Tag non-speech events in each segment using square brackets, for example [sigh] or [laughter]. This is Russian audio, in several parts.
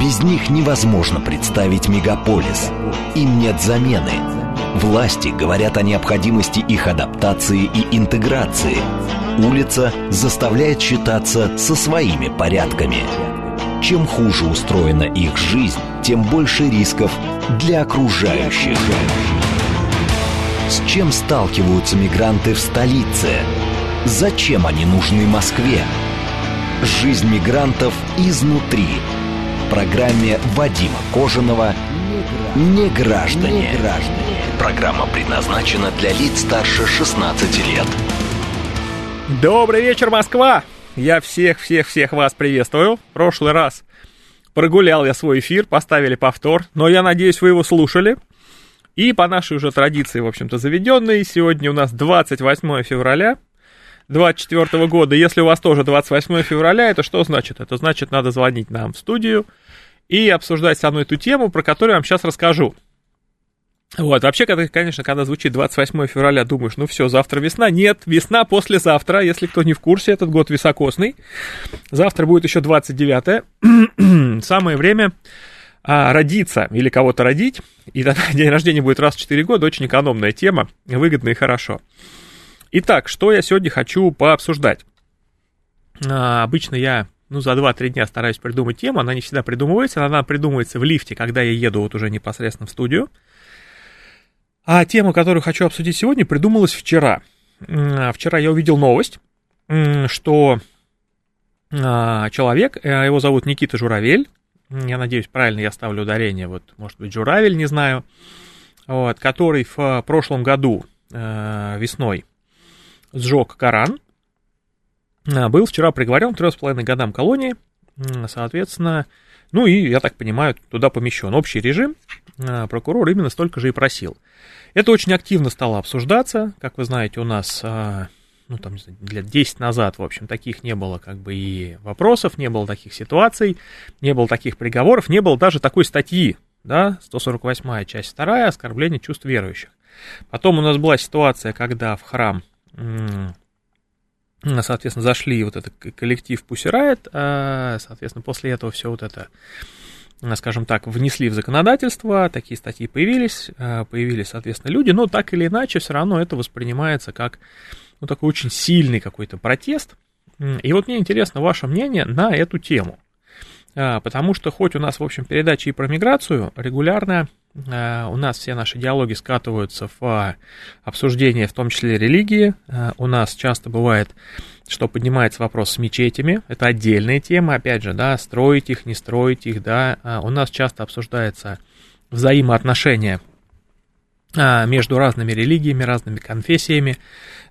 Без них невозможно представить мегаполис. Им нет замены. Власти говорят о необходимости их адаптации и интеграции. Улица заставляет считаться со своими порядками. Чем хуже устроена их жизнь, тем больше рисков для окружающих. С чем сталкиваются мигранты в столице? Зачем они нужны Москве? Жизнь мигрантов изнутри. Программе Вадима Кожаного «Не граждане». Программа предназначена для лиц старше 16 лет. Добрый вечер, Москва! Я всех-всех-всех вас приветствую. В прошлый раз прогулял я свой эфир, поставили повтор, но я надеюсь, вы его слушали. И по нашей уже традиции, в общем-то, заведенной, сегодня у нас 28 февраля 24 года. Если у вас тоже 28 февраля, это что значит? Это значит, надо звонить нам в студию и обсуждать со мной эту тему, про которую я вам сейчас расскажу. Вот, вообще, когда, конечно, когда звучит 28 февраля, думаешь, ну все, завтра весна. Нет, весна послезавтра, если кто не в курсе, этот год високосный. Завтра будет еще 29 [clears throat] Самое время а, родиться или кого-то родить, и тогда [laughs] день рождения будет раз в 4 года, очень экономная тема, выгодно и хорошо. Итак, что я сегодня хочу пообсуждать? А, обычно я ну, за 2-3 дня стараюсь придумать тему, она не всегда придумывается, она придумывается в лифте, когда я еду вот уже непосредственно в студию. А тема, которую хочу обсудить сегодня, придумалась вчера. А, вчера я увидел новость, что а, человек, э, его зовут Никита Журавель, я надеюсь, правильно я ставлю ударение, вот, может быть, Журавель, не знаю, вот, который в прошлом году э, весной сжег Коран, а, был вчера приговорен к 3,5 годам колонии, соответственно, ну и, я так понимаю, туда помещен общий режим, а, прокурор именно столько же и просил. Это очень активно стало обсуждаться, как вы знаете, у нас а, ну, там, лет 10 назад, в общем, таких не было как бы и вопросов, не было таких ситуаций, не было таких приговоров, не было даже такой статьи, да, 148 часть 2, оскорбление чувств верующих. Потом у нас была ситуация, когда в храм, соответственно, зашли вот этот коллектив Пусирает, а, соответственно, после этого все вот это скажем так, внесли в законодательство, такие статьи появились, а, появились, соответственно, люди, но так или иначе все равно это воспринимается как ну, такой очень сильный какой-то протест. И вот мне интересно ваше мнение на эту тему. А, потому что хоть у нас, в общем, передачи и про миграцию регулярно, а, у нас все наши диалоги скатываются в обсуждение, в том числе религии. А, у нас часто бывает, что поднимается вопрос с мечетями. Это отдельная тема, опять же, да, строить их, не строить их, да. У нас часто обсуждается взаимоотношения между разными религиями, разными конфессиями.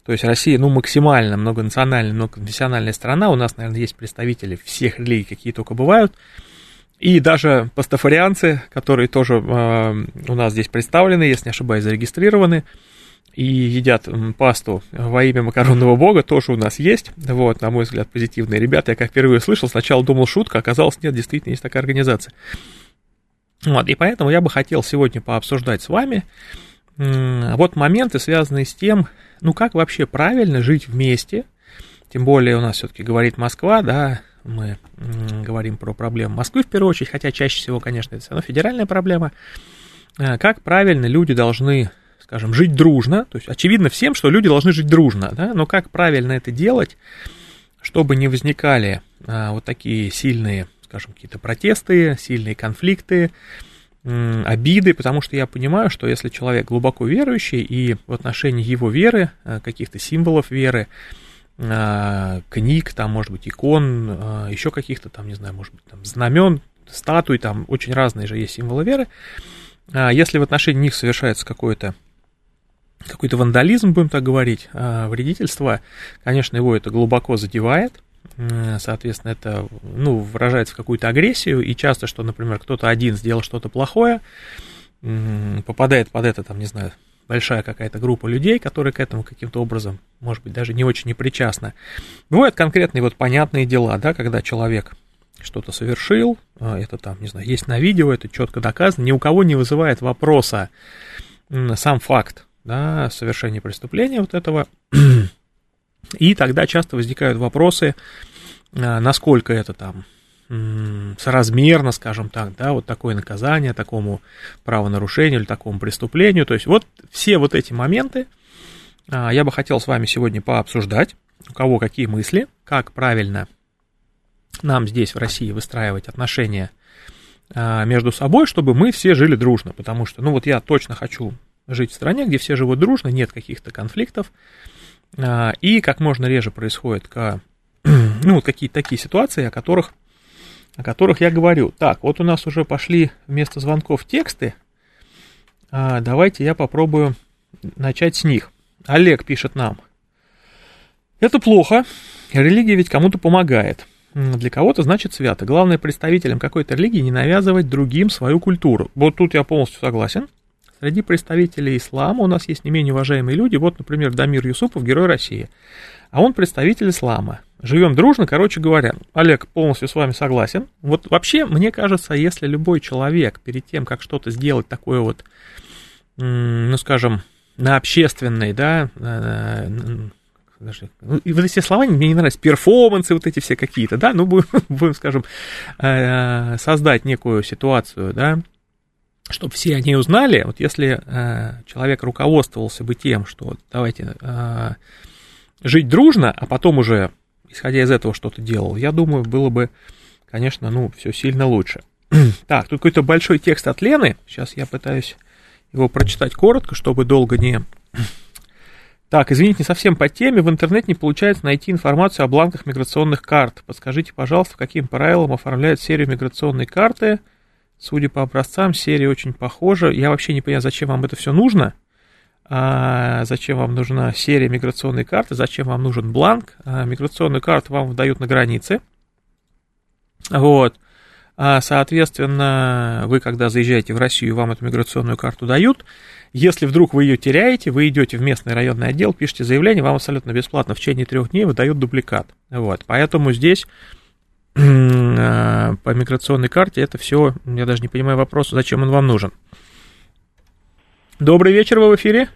То есть Россия, ну, максимально многонациональная, многоконфессиональная страна. У нас, наверное, есть представители всех религий, какие только бывают. И даже пастафарианцы, которые тоже э, у нас здесь представлены, если не ошибаюсь, зарегистрированы, и едят пасту во имя макаронного бога, тоже у нас есть. Вот, на мой взгляд, позитивные ребята. Я как впервые слышал, сначала думал шутка, оказалось, нет, действительно есть такая организация. Вот, и поэтому я бы хотел сегодня пообсуждать с вами вот моменты, связанные с тем, ну как вообще правильно жить вместе, тем более у нас все-таки говорит Москва, да, мы говорим про проблему Москвы в первую очередь, хотя чаще всего, конечно, это все равно федеральная проблема, а, как правильно люди должны, скажем, жить дружно, то есть очевидно всем, что люди должны жить дружно, да, но как правильно это делать, чтобы не возникали а, вот такие сильные, скажем, какие-то протесты, сильные конфликты, обиды, потому что я понимаю, что если человек глубоко верующий и в отношении его веры, э, каких-то символов веры, э, книг, там, может быть, икон, э, еще каких-то там, не знаю, может быть, там, знамен, статуй, там очень разные же есть символы веры, если в отношении них совершается какое-то какой-то вандализм, будем так говорить, вредительство, конечно, его это глубоко задевает, соответственно, это, ну, выражается в какую-то агрессию, и часто, что, например, кто-то один сделал что-то плохое, попадает под это, там, не знаю, большая какая-то группа людей, которые к этому каким-то образом, может быть, даже не очень не причастны. Бывают конкретные вот понятные дела, да, когда человек что-то совершил, а, это там, не знаю, есть на видео, это четко доказано, ни у кого не вызывает вопроса сам факт, да, совершения преступления вот этого, [clears throat] и тогда часто возникают вопросы, а, насколько это там соразмерно, скажем так, да, вот такое наказание такому правонарушению или такому преступлению. То есть вот все вот эти моменты а, я бы хотел с вами сегодня пообсуждать, у кого какие мысли, как правильно нам здесь в России выстраивать отношения а, между собой, чтобы мы все жили дружно, потому что, ну вот я точно хочу жить в стране, где все живут дружно, нет каких-то конфликтов, а, и как можно реже происходит, [clears throat] ну, вот какие-то такие ситуации, о которых о которых я говорю. Так, вот у нас уже пошли вместо звонков тексты. А, давайте я попробую начать с них. Олег пишет нам. Это плохо. Религия ведь кому-то помогает. Для кого-то значит свято. Главное представителям какой-то религии не навязывать другим свою культуру. Вот тут я полностью согласен. Среди представителей ислама у нас есть не менее уважаемые люди. Вот, например, Дамир Юсупов, герой России. А он представитель ислама. Живем дружно, короче говоря. Олег, полностью с вами согласен. Вот вообще, мне кажется, если любой человек перед тем, как что-то сделать такое вот, ну, скажем, на общественной, да, даже, ну, и вот эти слова мне не нравятся, перформансы вот эти все какие-то, да, ну, будем, [laughs] будем скажем, э, создать некую ситуацию, да, чтобы все они узнали, вот если э, человек руководствовался бы тем, что давайте э, жить дружно, а потом уже исходя из этого что-то делал, я думаю, было бы, конечно, ну, все сильно лучше. [clears throat] так, тут какой-то большой текст от Лены. Сейчас я пытаюсь его прочитать коротко, чтобы долго не... [clears throat] Так, извините, не совсем по теме. В интернете не получается найти информацию о бланках миграционных карт. Подскажите, пожалуйста, каким правилам оформляют серию миграционной карты. Судя по образцам, серия очень похожа. Я вообще не понимаю, зачем вам это все нужно а зачем вам нужна серия миграционной карты, зачем вам нужен бланк. А миграционную карту вам выдают на границе. Вот. А, соответственно, вы, когда заезжаете в Россию, вам эту миграционную карту дают. Если вдруг вы ее теряете, вы идете в местный районный отдел, пишете заявление, вам абсолютно бесплатно в течение трех дней выдают дубликат. Вот. Поэтому здесь [clears throat] а, по миграционной карте это все, я даже не понимаю вопроса, зачем он вам нужен. Добрый вечер, вы в эфире.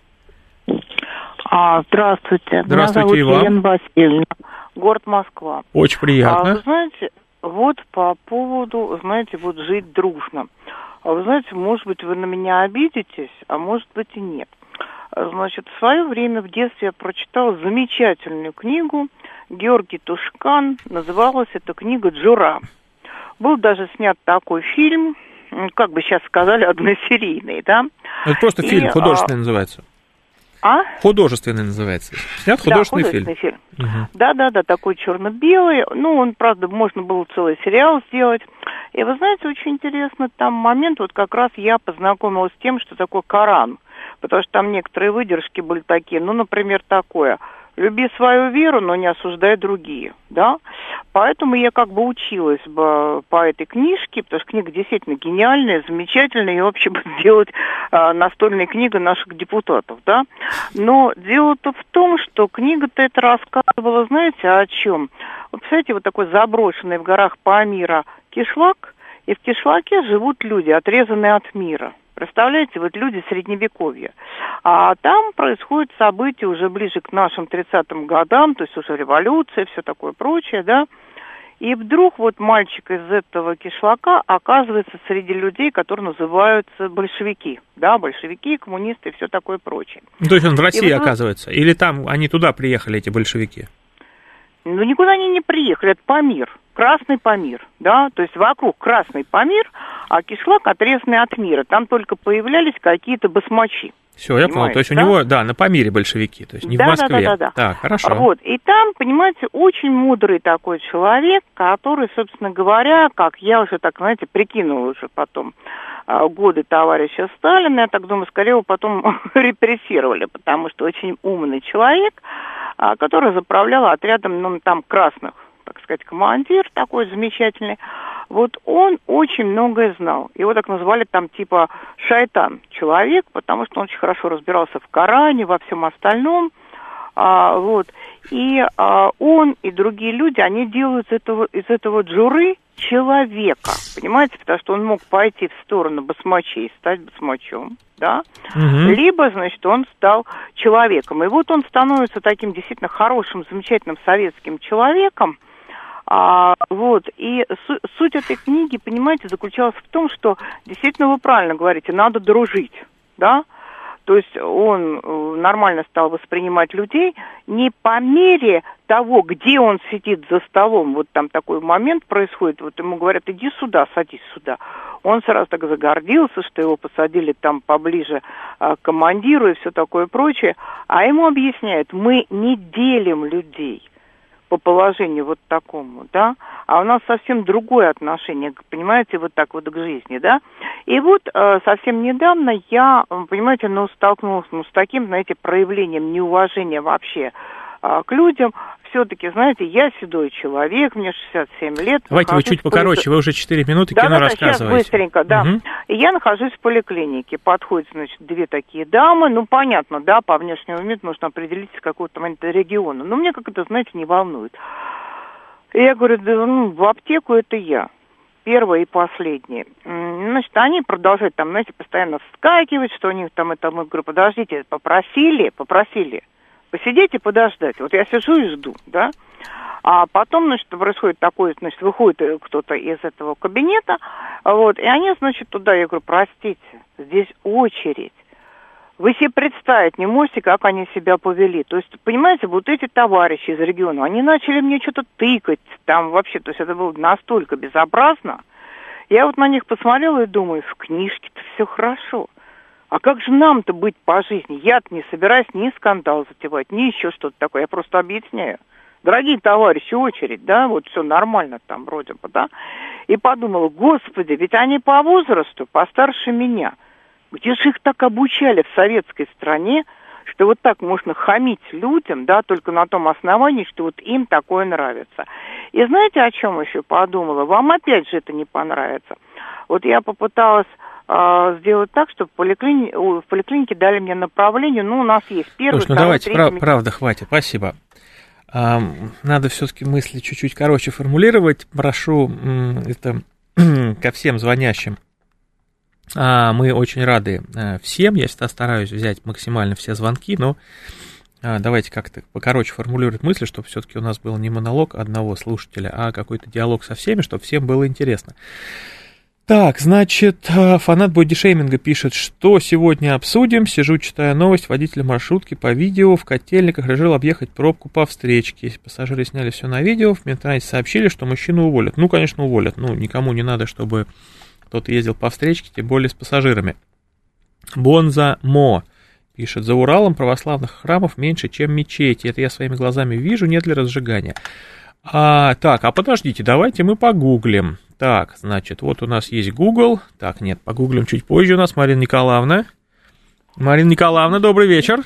А, здравствуйте. Здравствуйте, Меня зовут Елена Васильевна, город Москва. Очень приятно. А, вы знаете, вот по поводу, знаете, вот жить дружно. А вы знаете, может быть, вы на меня обидитесь, а может быть и нет. Значит, в свое время в детстве я прочитала замечательную книгу Георгий Тушкан. Называлась эта книга «Джура». Был даже снят такой фильм, как бы сейчас сказали, односерийный, да. Это просто и, фильм художественный а... называется. А? Художественный называется. Снят художественный, да, художественный фильм. фильм. Угу. Да, да, да, такой черно-белый. Ну, он, правда, можно было целый сериал сделать. И вы знаете, очень интересно, там момент, вот как раз я познакомилась с тем, что такое Коран. Потому что там некоторые выдержки были такие, ну, например, такое – люби свою веру, но не осуждай другие, да. Поэтому я как бы училась бы по этой книжке, потому что книга действительно гениальная, замечательная, и вообще бы [laughs] сделать а, настольной книгой наших депутатов, да. Но дело-то в том, что книга-то это рассказывала, знаете, о чем? Вот, представляете, вот такой заброшенный в горах Памира кишлак, и в кишлаке живут люди, отрезанные от мира – Представляете, вот люди средневековья. А там происходят события уже ближе к нашим 30-м годам, то есть уже революция, все такое прочее, да. И вдруг вот мальчик из этого кишлака оказывается среди людей, которые называются большевики. Да, большевики, коммунисты и все такое прочее. То есть он в России вот, оказывается? Или там они туда приехали, эти большевики? Ну, никуда они не приехали, это Памир, Красный Памир, да, то есть вокруг Красный Памир, а кишлак отрезанный от мира. Там только появлялись какие-то басмачи. Все, я понял. То есть да? у него, да, на Памире большевики, то есть не да, в Москве. Да, да, да, да. Так, хорошо. Вот, и там, понимаете, очень мудрый такой человек, который, собственно говоря, как я уже так, знаете, прикинула уже потом а, годы товарища Сталина, я так думаю, скорее его потом [laughs] репрессировали, потому что очень умный человек, а, который заправлял отрядом, ну, там, красных, так сказать, командир такой замечательный, вот он очень многое знал. Его так назвали там типа шайтан человек, потому что он очень хорошо разбирался в Коране, во всем остальном. А, вот. И а, он и другие люди, они делают из этого, из этого джуры человека, понимаете, потому что он мог пойти в сторону басмачей, стать басмачом, да, угу. либо, значит, он стал человеком. И вот он становится таким действительно хорошим, замечательным советским человеком, А, вот, и су- суть этой книги, понимаете, заключалась в том, что действительно вы правильно говорите, надо дружить, да, то есть он э, нормально стал воспринимать людей не по мере того, где он сидит за столом. Вот там такой момент происходит, вот ему говорят, иди сюда, садись сюда. Он сразу так загордился, что его посадили там поближе а, к командиру и все такое прочее. А ему объясняют, мы не делим людей – по положению вот такому, да, а у нас совсем другое отношение, понимаете, вот так вот к жизни, да. И вот э, совсем недавно я, понимаете, ну, столкнулась ну, с таким, знаете, проявлением неуважения вообще э, к людям, все-таки, знаете, я седой человек, мне 67 лет. Давайте вы чуть покороче, вы уже 4 минуты да, кино да, рассказываете. сейчас быстренько, да. Угу. И я нахожусь в поликлинике. Подходят, значит, две такие дамы. Ну, понятно, да, по внешнему виду нужно определить с какого-то региона. Но мне как это, знаете, не волнует. И я говорю, да, ну, в аптеку это я первое и последнее. Значит, они продолжают там, знаете, постоянно вскакивать, что у них там это, мы говорю, подождите, попросили, попросили посидеть и подождать. Вот я сижу и жду, да. А потом, значит, происходит такое, значит, выходит э, кто-то из этого кабинета, вот, и они, значит, туда, я говорю, простите, здесь очередь. Вы себе представить не можете, как они себя повели. То есть, понимаете, вот эти товарищи из региона, они начали мне что-то тыкать там вообще, то есть это было настолько безобразно. Я вот на них посмотрела и думаю, в книжке-то все хорошо. А как же нам-то быть по жизни? Я не собираюсь ни скандал затевать, ни еще что-то такое. Я просто объясняю. Дорогие товарищи, очередь, да, вот все нормально там вроде бы, да. И подумала, господи, ведь они по возрасту постарше меня. Где же их так обучали в советской стране, что вот так можно хамить людям, да, только на том основании, что вот им такое нравится. И знаете, о чем еще подумала? Вам опять же это не понравится. Вот я попыталась сделать так, чтобы в, поликлини... в поликлинике дали мне направление. Ну, у нас есть первый, Слушай, ну давайте, третий... прав, правда, хватит, спасибо. А, надо все-таки мысли чуть-чуть короче формулировать. Прошу это [clears throat] ко всем звонящим. А, мы очень рады э, всем. Я всегда стараюсь взять максимально все звонки, но а, давайте как-то покороче формулировать мысли, чтобы все-таки у нас был не монолог одного слушателя, а какой-то диалог со всеми, чтобы всем было интересно. Так, значит, э, фанат бодишейминга пишет, что сегодня обсудим. Сижу, читая новость. Водитель маршрутки по видео в котельниках решил объехать пробку по встречке. Пассажиры сняли все на видео. В интернете сообщили, что мужчину уволят. Ну, конечно, уволят. Ну, никому не надо, чтобы кто-то ездил по встречке, тем более с пассажирами. Бонза Мо пишет, за Уралом православных храмов меньше, чем мечети. Это я своими глазами вижу, нет ли разжигания. А, так, а подождите, давайте мы погуглим. Так, значит, вот у нас есть Google. Так, нет, погуглим чуть позже у нас Марина Николаевна. Марина Николаевна, добрый вечер.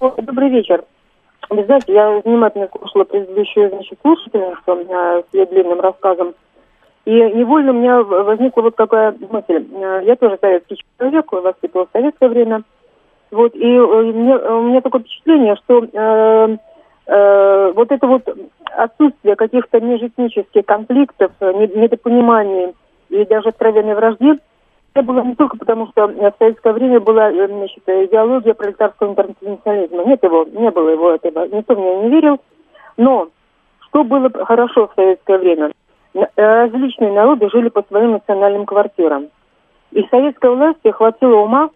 Добрый вечер. Вы знаете, я внимательно слушала предыдущую значит, слушательницу с ее длинным рассказом. И невольно у меня возникла вот такая мысль. Я тоже советский человек, воспитывал в советское время. Вот, и э, мне, у меня такое впечатление, что э, э, вот это вот отсутствие каких-то межэтнических конфликтов, недопониманий и даже откровенной вражды, это было не только потому, что в советское время была э, значит, идеология пролетарского интернационализма. Нет его, не было его этого, никто в нее не верил. Но что было хорошо в советское время? Различные народы жили по своим национальным квартирам. И советской власти хватило ума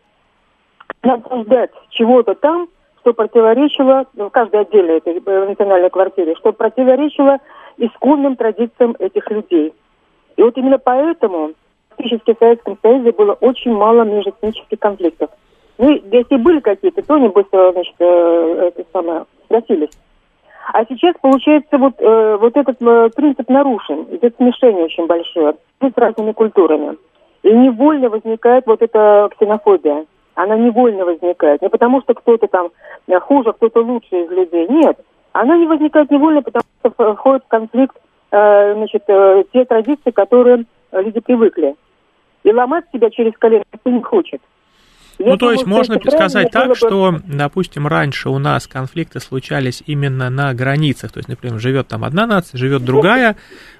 насаждать чего-то там, что противоречило, ну, в каждой отдельной этой э, национальной квартире, что противоречило исконным традициям этих людей. И вот именно поэтому фактически в Советском Союзе было очень мало межэтнических конфликтов. Ну, если были какие-то, то они быстро, значит, э, это самое, гасились. А сейчас, получается, вот, э, вот этот э, принцип нарушен. Идет смешение очень большое с разными культурами. И невольно возникает вот эта ксенофобия она невольно возникает. Не потому, что кто-то там э, хуже, кто-то лучше из людей. Нет. Она не возникает невольно, потому что входит в конфликт э, значит, э, те традиции, которые люди привыкли. И ломать себя через колено никто не хочет. Я ну, то есть можно сказать так, что, допустим, раньше у нас конфликты случались именно на границах. То есть, например, живет там одна нация, живет другая,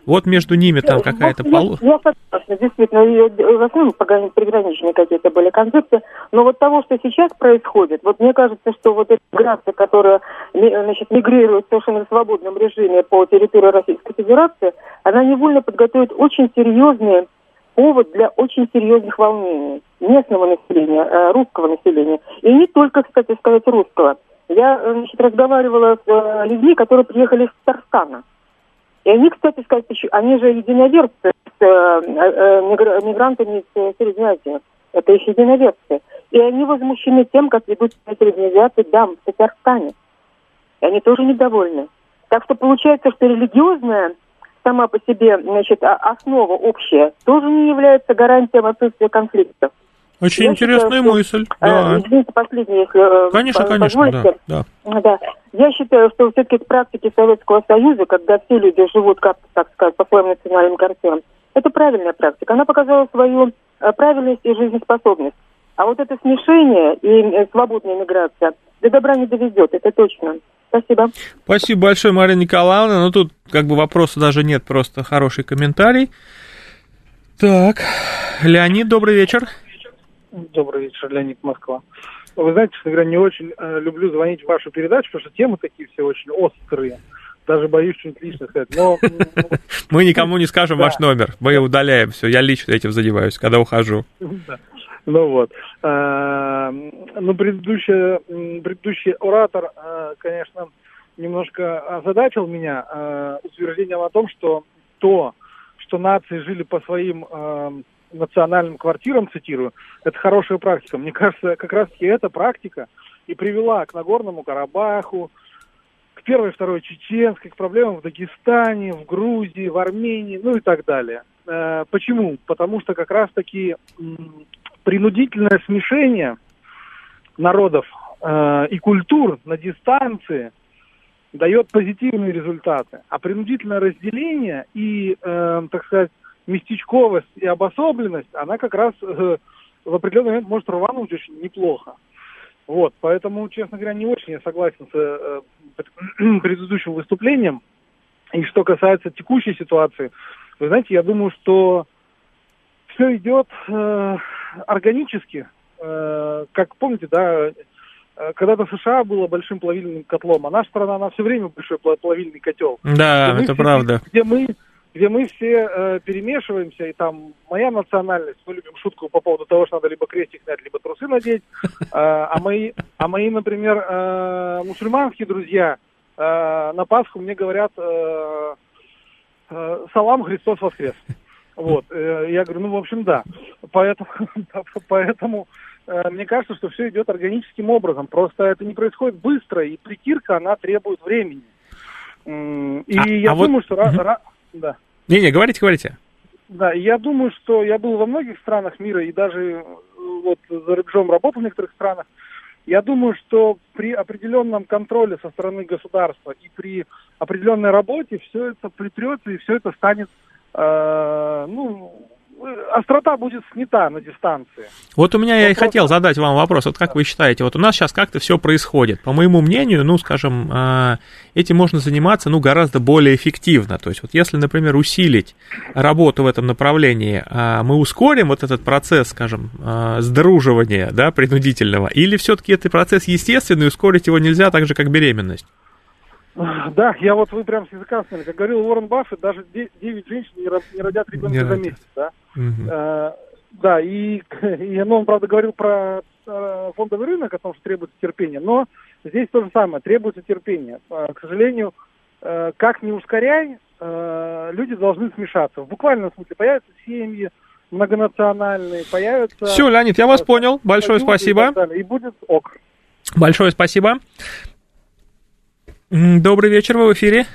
вот между ними там какая-то полу... Я, согласна, действительно, в основном приграничные какие-то были концепты, но вот того, что сейчас происходит, вот мне кажется, что вот эта миграция, которая значит, мигрирует в совершенно свободном режиме по территории Российской Федерации, она невольно подготовит очень серьезные повод для очень серьезных волнений местного населения, э, русского населения. И не только, кстати сказать, русского. Я значит, разговаривала с э, людьми, которые приехали из Татарстана. И они, кстати сказать, они же единоверцы с э, мигрантами из Средней Азии. Это их единоверцы. И они возмущены тем, как ведут себя среднеазиаты дам в Татарстане. И они тоже недовольны. Так что получается, что религиозная сама по себе значит, основа общая тоже не является гарантией отсутствия конфликтов. Очень Я интересная считаю, мысль. Что, да. Извините, последнее, если э, Конечно, конечно, да, да. да. Я считаю, что все-таки практики Советского Союза, когда все люди живут, как так сказать, по своим национальным квартирам, это правильная практика. Она показала свою э, правильность и жизнеспособность. А вот это смешение и э, свободная миграция до добра не доведет, это точно. Спасибо. Спасибо большое, Мария Николаевна. Ну, тут как бы вопроса даже нет, просто хороший комментарий. Так, Леонид, добрый вечер. Добрый вечер, Леонид Москва. Вы знаете, честно говоря, не очень э, люблю звонить в вашу передачу, потому что темы такие все очень острые. Даже боюсь что-нибудь личное сказать. Но... [laughs] Мы никому не скажем ваш номер. Мы удаляем все. Я лично этим занимаюсь, когда ухожу. Ну вот. Э, ну, предыдущий, предыдущий оратор, э, конечно, немножко озадачил меня э, утверждением о том, что то, что нации жили по своим национальным квартирам, цитирую, это хорошая практика. Мне кажется, как раз-таки эта практика и привела к Нагорному Карабаху, к первой и второй чеченской, к проблемам в Дагестане, в Грузии, в Армении, ну и так далее. Почему? Потому что как раз-таки принудительное смешение народов э, и культур на дистанции дает позитивные результаты. А принудительное разделение и, э, так сказать, местечковость и обособленность, она как раз э, в определенный момент может рвануть очень неплохо. Вот, поэтому, честно говоря, не очень я согласен с э, [clears throat] предыдущим выступлением. И что касается текущей ситуации, вы знаете, я думаю, что все идет э, органически. Э, как помните, да, э, когда-то США было большим плавильным котлом, а наша страна, она все время большой плавильный котел. Да, это все, правда. Где мы, где мы все э, перемешиваемся, и там моя национальность, мы любим шутку по поводу того, что надо либо крестик снять, либо трусы надеть, э, а мои, а мои, например, э, мусульманские друзья э, на Пасху мне говорят э, э, «Салам, Христос воскрес». Вот, э, я говорю, ну, в общем, да. Поэтому, [laughs] поэтому э, мне кажется, что все идет органическим образом. Просто это не происходит быстро, и притирка, она требует времени. И а, я а думаю, вот... что... Угу. Да. Не-не, говорите, говорите. Да, я думаю, что я был во многих странах мира, и даже э, вот за рубежом работал в некоторых странах. Я думаю, что при определенном контроле со стороны государства и при определенной работе все это притрется, и все это станет Э, ну, острота будет снята на дистанции. Вот у меня Вопрос... я и хотел задать вам вопрос. Вот как вы считаете, вот у нас сейчас как-то все происходит. По моему мнению, ну, скажем, э, этим можно заниматься, ну, гораздо более эффективно. То есть вот если, например, усилить работу в этом направлении, э, мы ускорим вот этот процесс, скажем, сдруживания, да, принудительного, или все-таки это процесс естественный, ускорить его нельзя так же, как беременность? [laughs] Да, я вот вы прям с языка сняли. Как говорил Уоррен Баффет, даже 9 женщин не родят ребенка не за месяц, да? Угу. А, да, и, [laughs] и ну, он, правда, говорил про э, фондовый рынок, о том, что требуется терпение, но здесь то же самое, требуется терпение. А, к сожалению, э, как не ускоряй, э, люди должны смешаться. В буквальном смысле появятся семьи, многонациональные, появятся... Все, Леонид, я вас понял. Большое спасибо. И будет ок. Большое спасибо. Добрый вечер, вы в эфире.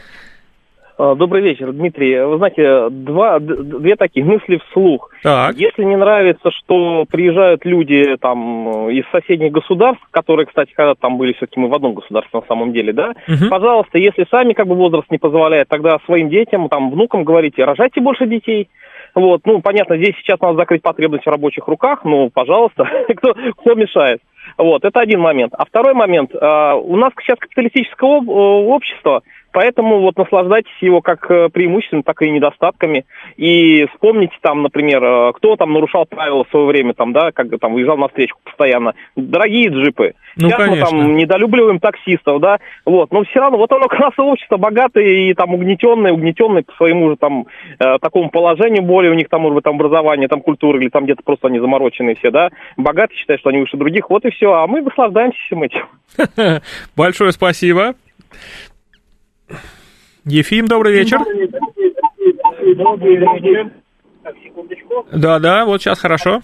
А, добрый вечер, Дмитрий. Вы знаете, два, две такие мысли вслух. Так. Если не нравится, что приезжают люди там из соседних государств, которые, кстати, когда там были все-таки мы в одном государстве на самом деле, да, угу. пожалуйста, если сами как бы возраст не позволяет, тогда своим детям, там, внукам говорите, рожайте больше детей, Вот, ну, понятно, здесь сейчас надо закрыть потребность в рабочих руках, ну, пожалуйста, [laughs] кто, кто мешает. Вот, это один момент. А второй момент, э, у нас сейчас капиталистическое общество, Поэтому вот наслаждайтесь его как э, преимуществами, так и недостатками. И вспомните там, например, э, кто там нарушал правила в свое время, там, да, как там выезжал на встречку постоянно. Дорогие джипы. Ну, Сейчас конечно. мы там недолюбливаем таксистов, да. Вот, но все равно, вот оно классное общество богатое и там угнетенное, угнетенное по своему же там э, такому положению более, у них там, может быть, там образование, там культура, или там где-то просто они замороченные все, да. Богатые считают, что они выше других, вот и все. А мы наслаждаемся всем этим. [laughs] Большое спасибо. Ефим, добрый вечер. Добрый вечер. Так, секундочку. Да, да, вот сейчас хорошо.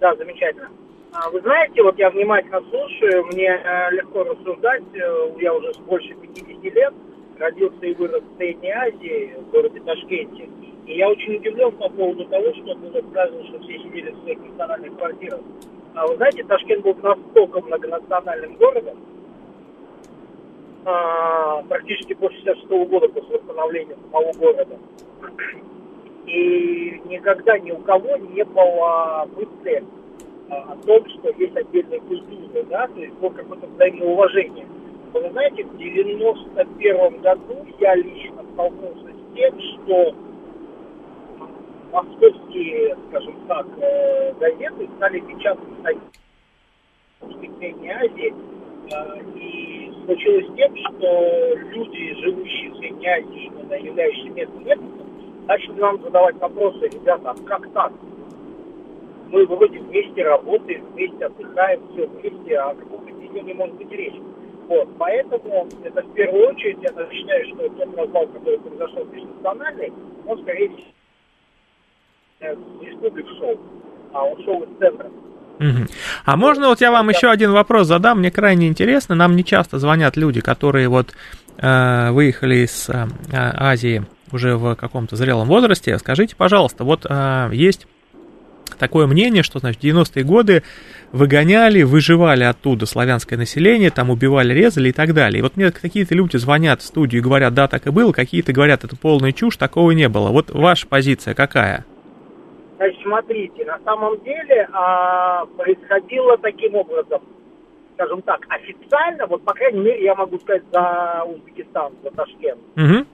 Да, замечательно. А, вы знаете, вот я внимательно слушаю, мне э, легко рассуждать, э, я уже больше 50 лет, родился и вырос в Средней Азии, в городе Ташкенте. И я очень удивлен по поводу того, что было сказано, что все сидели в своих национальных квартирах. А вы знаете, Ташкент был настолько многонациональным городом, а, практически после 66 -го года, после восстановления самого города. И никогда ни у кого не было мысли а, о том, что есть отдельные культуры, да, то есть было какое-то взаимоуважение. Вы знаете, в 91 году я лично столкнулся с тем, что московские, скажем так, э, газеты стали печатать статьи Средней Азии, и случилось тем, что люди, живущие в Средней Азии, именно являющиеся местным этносом, начали нам задавать вопросы, ребята, а как так? Мы вроде вместе работаем, вместе отдыхаем, все вместе, а о каком объединении может быть речь? Вот, поэтому это в первую очередь, я считаю, что тот развал, который произошел межнациональный, он, скорее всего, республик шел, а он шел из центра. А можно вот я вам еще один вопрос задам? Мне крайне интересно. Нам не часто звонят люди, которые вот э, выехали из э, Азии уже в каком-то зрелом возрасте. Скажите, пожалуйста, вот э, есть такое мнение, что, значит, в 90-е годы выгоняли, выживали оттуда славянское население, там убивали, резали и так далее. И вот мне какие-то люди звонят в студию и говорят, да, так и было, какие-то говорят, это полная чушь, такого не было. Вот ваша позиция какая? Значит, смотрите, на самом деле а, происходило таким образом, скажем так, официально, вот, по крайней мере, я могу сказать за Узбекистан, за Ташкент. Угу.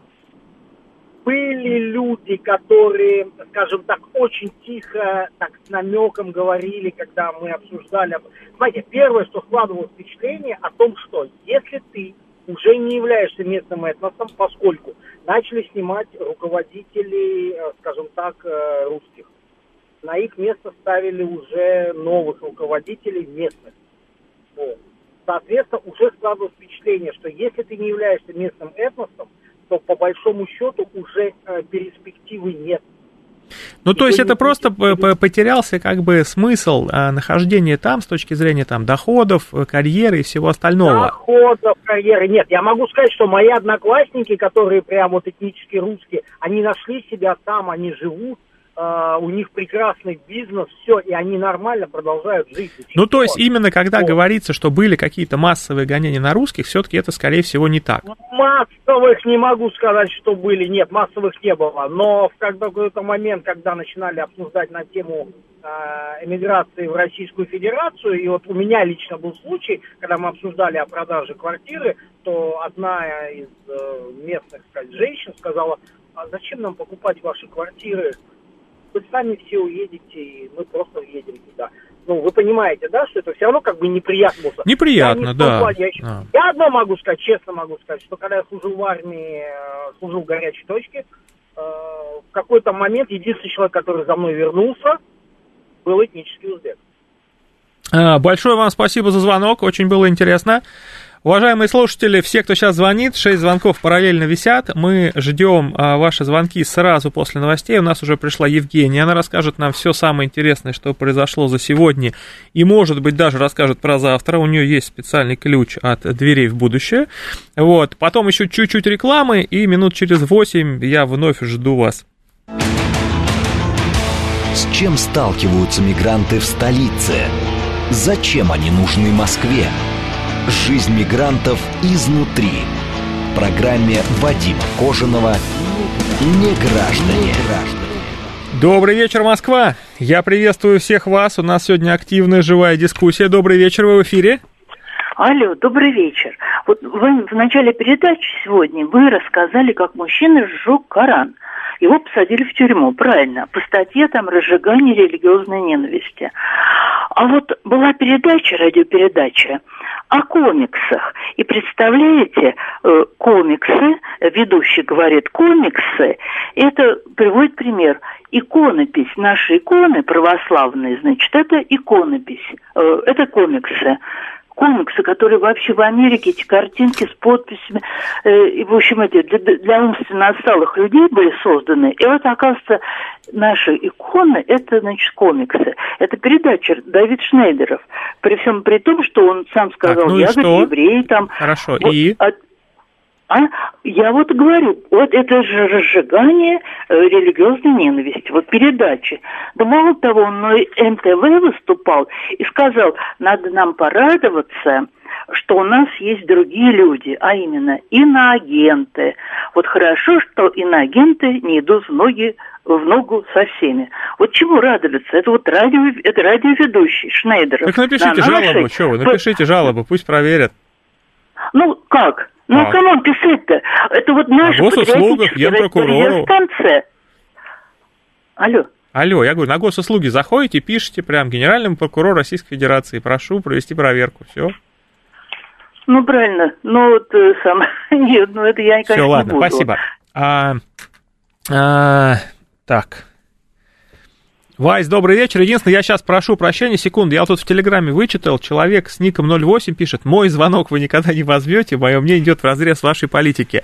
Были люди, которые, скажем так, очень тихо, так с намеком говорили, когда мы обсуждали. Знаете, первое, что складывалось впечатление о том, что если ты уже не являешься местным этносом, поскольку начали снимать руководители, э, скажем так, э, русских на их место ставили уже новых руководителей местных. Вот. Соответственно, уже складывалось впечатление, что если ты не являешься местным этносом, то по большому счету уже э, перспективы нет. Ну, то есть это просто потерялся как бы смысл а, нахождения там с точки зрения там доходов, э, карьеры и всего остального. Доходов, карьеры нет. Я могу сказать, что мои одноклассники, которые прям вот этнически русские, они нашли себя там, они живут, Uh, у них прекрасный бизнес, все, и они нормально продолжают жить. Ну, то есть, именно когда вот. говорится, что были какие-то массовые гонения на русских, все-таки это, скорее всего, не так. Массовых не могу сказать, что были, нет, массовых не было, но в какой-то момент, когда начинали обсуждать на тему э, эмиграции в Российскую Федерацию, и вот у меня лично был случай, когда мы обсуждали о продаже квартиры, то одна из э, местных сказать, женщин сказала, а зачем нам покупать ваши квартиры вы сами все уедете, и мы просто уедем туда. Ну, вы понимаете, да, что это все равно как бы неприятно. Неприятно, я да. я, еще... а. я одно могу сказать, честно могу сказать, что когда я служил в армии, э, служил в горячей точке, э, в какой-то момент единственный человек, который за мной вернулся, был этнический узбек. А, большое вам спасибо за звонок, очень было интересно. Уважаемые слушатели, все, кто сейчас звонит, 6 звонков параллельно висят. Мы ждем а, ваши звонки сразу после новостей. У нас уже пришла Евгения. Она расскажет нам все самое интересное, что произошло за сегодня. И, может быть, даже расскажет про завтра. У нее есть специальный ключ от дверей в будущее. Вот. Потом еще чуть-чуть рекламы. И минут через 8 я вновь жду вас. С чем сталкиваются мигранты в столице? Зачем они нужны Москве? Жизнь мигрантов изнутри. В программе Вадима Кожаного «Не граждане». Добрый вечер, Москва. Я приветствую всех вас. У нас сегодня активная живая дискуссия. Добрый вечер, вы в эфире. Алло, добрый вечер. Вот вы в начале передачи сегодня вы рассказали, как мужчина сжег Коран. Его посадили в тюрьму, правильно, по статье там разжигание религиозной ненависти. А вот была передача, радиопередача о комиксах. И представляете, э, комиксы, ведущий говорит комиксы, это приводит пример. Иконопись, наши иконы православные, значит, это иконопись, э, это комиксы комиксы, которые вообще в Америке, эти картинки с подписями, э, и, в общем, эти для, для умственно отсталых людей были созданы. И вот, оказывается, наши иконы – это, значит, комиксы. Это передача Давид Шнейдеров. При всем при том, что он сам сказал, так, ну я, говорит, еврей там. Хорошо, вот, и? А, а я вот говорю, вот это же разжигание э, религиозной ненависти, вот передачи. Да мало того, он на МТВ выступал и сказал, надо нам порадоваться, что у нас есть другие люди, а именно иноагенты. Вот хорошо, что иноагенты не идут в ноги в ногу со всеми. Вот чему радоваться? Это вот радио, это радиоведущий Шнейдер. Так напишите на жалобу, нашей... что вы, напишите жалобу, пусть проверят. Ну, как? Ну, а. кому писать-то? Это вот наша На госуслугах, генпрокурору. Алло. Алло, я говорю, на госуслуги заходите, пишите прям генеральному прокурору Российской Федерации, прошу провести проверку, все. Ну, правильно, ну, вот э, сам, [laughs] нет, ну, это я, конечно, Все, ладно, не буду. спасибо. А, а, так, Вайс, добрый вечер. Единственное, я сейчас прошу прощения, секунду, я вот тут в Телеграме вычитал, человек с ником 08 пишет, мой звонок вы никогда не возьмете, мое мнение идет в разрез вашей политики.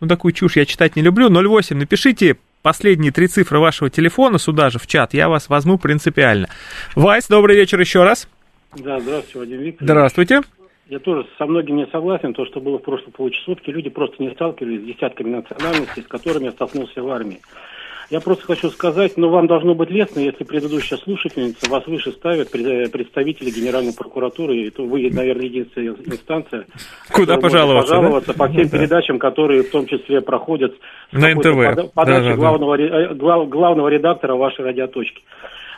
Ну, такую чушь я читать не люблю. 08, напишите последние три цифры вашего телефона сюда же в чат, я вас возьму принципиально. Вайс, добрый вечер еще раз. Да, здравствуйте, Вадим Викторович. Здравствуйте. Я тоже со многими не согласен. То, что было в прошлом получасовке, люди просто не сталкивались с десятками национальностей, с которыми я столкнулся в армии. Я просто хочу сказать, но вам должно быть лестно, если предыдущая слушательница вас выше ставит представители Генеральной прокуратуры, и то вы, наверное, единственная инстанция. [laughs] Куда пожаловаться? Пожаловаться да? по всем да. передачам, которые в том числе проходят на НТВ. Подачи да, да, главного, да. Глав, главного редактора вашей радиоточки.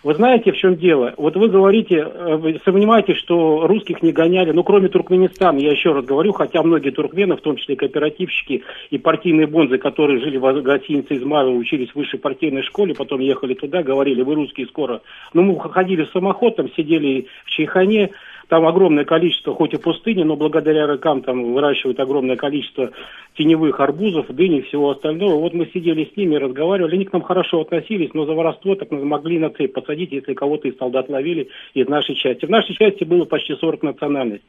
Вы знаете, в чем дело? Вот вы говорите, э, сомневаетесь, что русских не гоняли, ну, кроме Туркменистана, я еще раз говорю, хотя многие туркмены, в том числе кооперативщики и партийные бонзы, которые жили в гостинице Измайлова, учились в высшей партийной школе, потом ехали туда, говорили, вы русские скоро. Ну, мы ходили в самоход, там сидели в Чайхане, там огромное количество, хоть и пустыни, но благодаря рыкам там выращивают огромное количество теневых арбузов, дыни и всего остального. Вот мы сидели с ними, разговаривали, они к нам хорошо относились, но за воровство так могли на цепь посадить, если кого-то из солдат ловили из нашей части. В нашей части было почти 40 национальностей.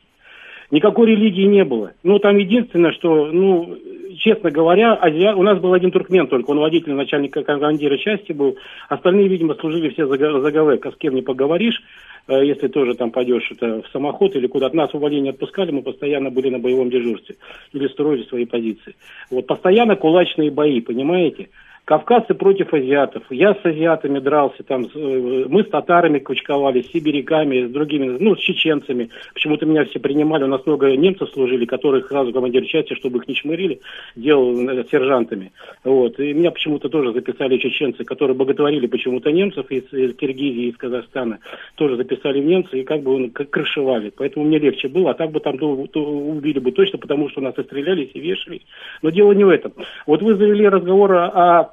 Никакой религии не было. Ну, там единственное, что, ну, честно говоря, азиа... у нас был один туркмен только, он водитель начальника командира части был. Остальные, видимо, служили все за, за с кем не поговоришь. Э, если тоже там пойдешь это, в самоход или куда-то. Нас в увольнение отпускали, мы постоянно были на боевом дежурстве или строили свои позиции. Вот постоянно кулачные бои, понимаете? Кавказцы против азиатов. Я с азиатами дрался, там, э, мы с татарами кучковали, с сибиряками, с другими, ну, с чеченцами. Почему-то меня все принимали, у нас много немцев служили, которых сразу командир части, чтобы их не шмырили, делал э, сержантами. Вот. И меня почему-то тоже записали чеченцы, которые боготворили почему-то немцев из, из Киргизии, из Казахстана. Тоже записали немцы и как бы он крышевали. Поэтому мне легче было, а так бы там то, то убили бы точно, потому что нас и стрелялись, и вешали. Но дело не в этом. Вот вы завели разговор о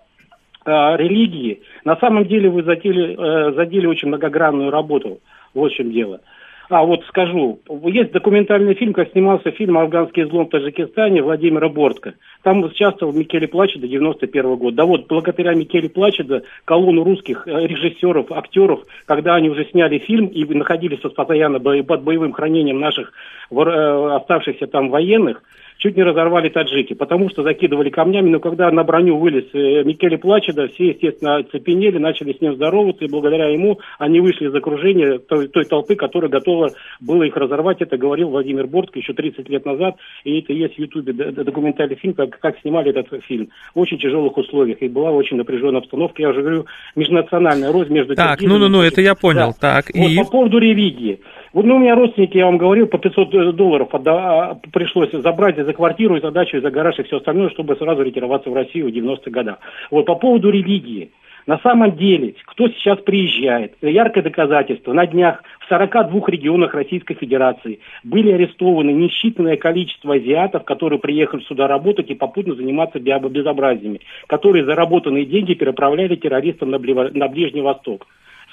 религии, на самом деле вы задели, э, задели очень многогранную работу. В чем дело. А вот скажу, есть документальный фильм, как снимался фильм «Афганский злом в Таджикистане» Владимира Бортко. Там участвовал Микеле Плачеда 91 год. Да вот, благодаря Микеле Плачеда, колонну русских э, режиссеров, актеров, когда они уже сняли фильм и находились постоянно под боевым хранением наших э, оставшихся там военных, чуть не разорвали таджики, потому что закидывали камнями, но когда на броню вылез э, Микеле Плачеда, все, естественно, оцепенели, начали с ним здороваться, и благодаря ему они вышли из окружения той, той толпы, которая готова была их разорвать. Это говорил Владимир Бортко еще 30 лет назад, и это есть в Ютубе документальный фильм, как, как снимали этот фильм. В очень тяжелых условиях, и была очень напряженная обстановка. Я уже говорю, межнациональная рознь между... Так, ну-ну-ну, это я понял. Да. Так, вот и... по поводу религии. Вот ну, у меня родственники, я вам говорил, по 500 э, долларов отда... пришлось забрать за квартиру, и за дачу, и за гараж, и все остальное, чтобы сразу ретироваться в Россию в 90-х годах. Вот по поводу религии. На самом деле, кто сейчас приезжает, яркое доказательство, на днях в 42 регионах Российской Федерации были арестованы несчитанное количество азиатов, которые приехали сюда работать и попутно заниматься безобразиями, которые заработанные деньги переправляли террористам на Ближний Восток.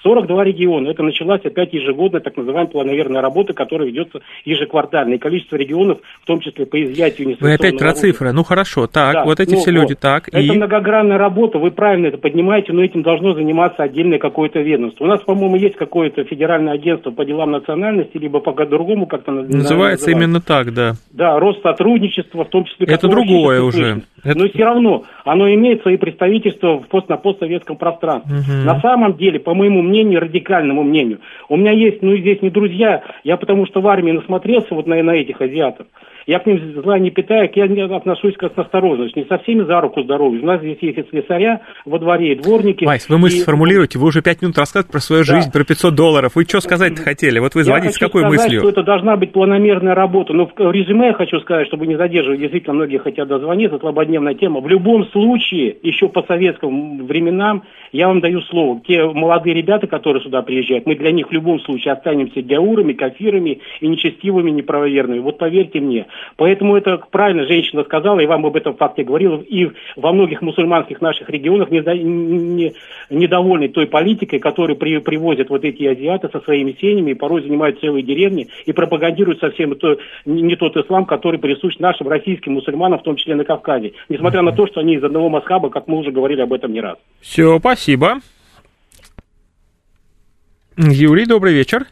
42 региона. Это началась опять ежегодная так называемая планомерная работа, которая ведется ежеквартально. И количество регионов, в том числе по изъятию Вы опять про оружия. цифры. Ну хорошо, так, да, вот эти ну, все вот. люди, так. Это и... многогранная работа, вы правильно это поднимаете, но этим должно заниматься отдельное какое-то ведомство. У нас, по-моему, есть какое-то федеральное агентство по делам национальности, либо по-другому как-то называется. Называется именно так, да. Да, рост сотрудничества, в том числе... Это другое уже. Это... Но все равно, оно имеет свои представительства в пост, на постсоветском пространстве. Угу. На самом деле, по моему мнению, радикальному мнению, у меня есть, ну, здесь не друзья, я потому что в армии насмотрелся вот на, на этих азиатов. Я к ним зла не питаю, я не отношусь как с осторожностью. Не со всеми за руку здоровья. У нас здесь есть и слесаря во дворе, и дворники. Майс, вы мысль и... сформулируете, вы уже пять минут рассказываете про свою жизнь, да. про 500 долларов. Вы что сказать хотели? Вот вы звоните с какой сказать, мыслью? что это должна быть планомерная работа. Но в резюме я хочу сказать, чтобы не задерживать, действительно многие хотят дозвониться, злободневная тема. В любом случае, еще по советским временам, я вам даю слово, те молодые ребята, которые сюда приезжают, мы для них в любом случае останемся гяурами, кафирами и нечестивыми, неправоверными. Вот поверьте мне. Поэтому это правильно женщина сказала, и вам об этом факте говорила, и во многих мусульманских наших регионах недовольны той политикой, которую при, привозят вот эти азиаты со своими семьями, и порой занимают целые деревни, и пропагандируют совсем то, не тот ислам, который присущ нашим российским мусульманам, в том числе на Кавказе. Несмотря на то, что они из одного масхаба, как мы уже говорили об этом не раз. Все, спасибо. Юрий, добрый вечер.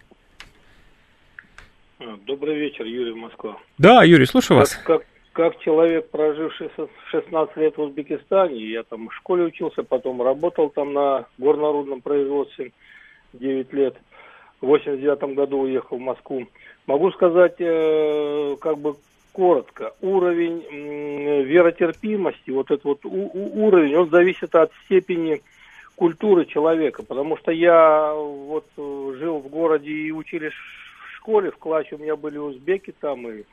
Добрый вечер, Юрий Москва. Да, Юрий, слушаю вас. Как, как, как человек, проживший 16 лет в Узбекистане, я там в школе учился, потом работал там на горнорудном производстве 9 лет. В 89 году уехал в Москву. Могу сказать, э, как бы коротко, уровень веротерпимости, вот этот вот уровень, он зависит от степени культуры человека, потому что я вот э, жил в городе и учились школе, в классе у меня были узбеки там и,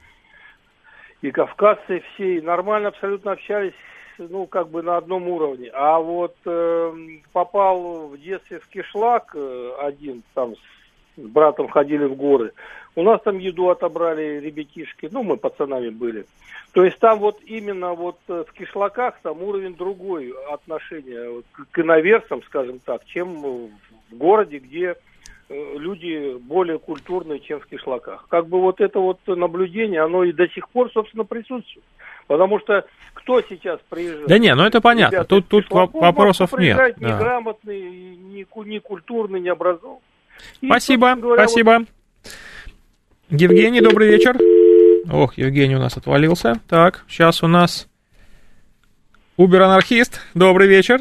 и кавказцы все, и нормально абсолютно общались, ну, как бы на одном уровне. А вот э, попал в детстве в кишлак э, один, там с, братом ходили в горы. У нас там еду отобрали ребятишки, ну, мы пацанами были. То есть там вот именно вот э, в кишлаках там уровень другой отношения к иноверцам, скажем так, чем в городе, где Э, люди более культурные, чем в кишлаках. Как бы вот это вот наблюдение, оно и до сих пор, собственно, присутствует. Потому что кто сейчас приезжает? Да не, ну это понятно, Ребята, тут, тут вопросов нет. Да. Неграмотный, не, не культурный, не образованный. И, спасибо, говоря, спасибо. Вот... Евгений, добрый вечер. Ох, Евгений у нас отвалился. Так, сейчас у нас Убер-анархист. Добрый вечер.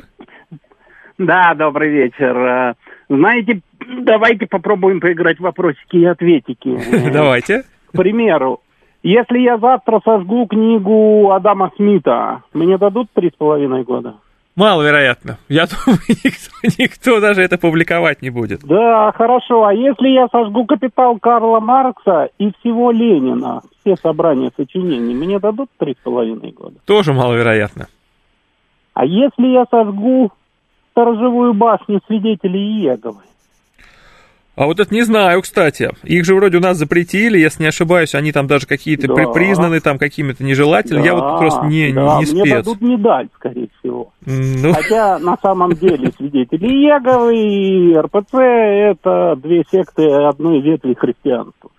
Да, добрый вечер. Э, знаете, давайте попробуем поиграть в вопросики и ответики. [laughs] Давайте. К примеру, если я завтра сожгу книгу Адама Смита, мне дадут три с половиной года? Маловероятно. Я [laughs] думаю, никто, никто даже это публиковать не будет. Да, хорошо. А если я сожгу «Капитал» Карла Маркса и всего Ленина, все собрания сочинений, мне дадут три с половиной года? Тоже маловероятно. А если я сожгу сторожевую башню свидетелей Иеговы? А вот это не знаю, кстати. Их же вроде у нас запретили, если не ошибаюсь, они там даже какие-то да. при, признаны там какими-то нежелательными. Да, Я вот просто не, да, не спец. Мне дадут медаль, скорее всего. Ну... Хотя на самом деле свидетели Иеговы и РПЦ это две секты одной ветви христианства.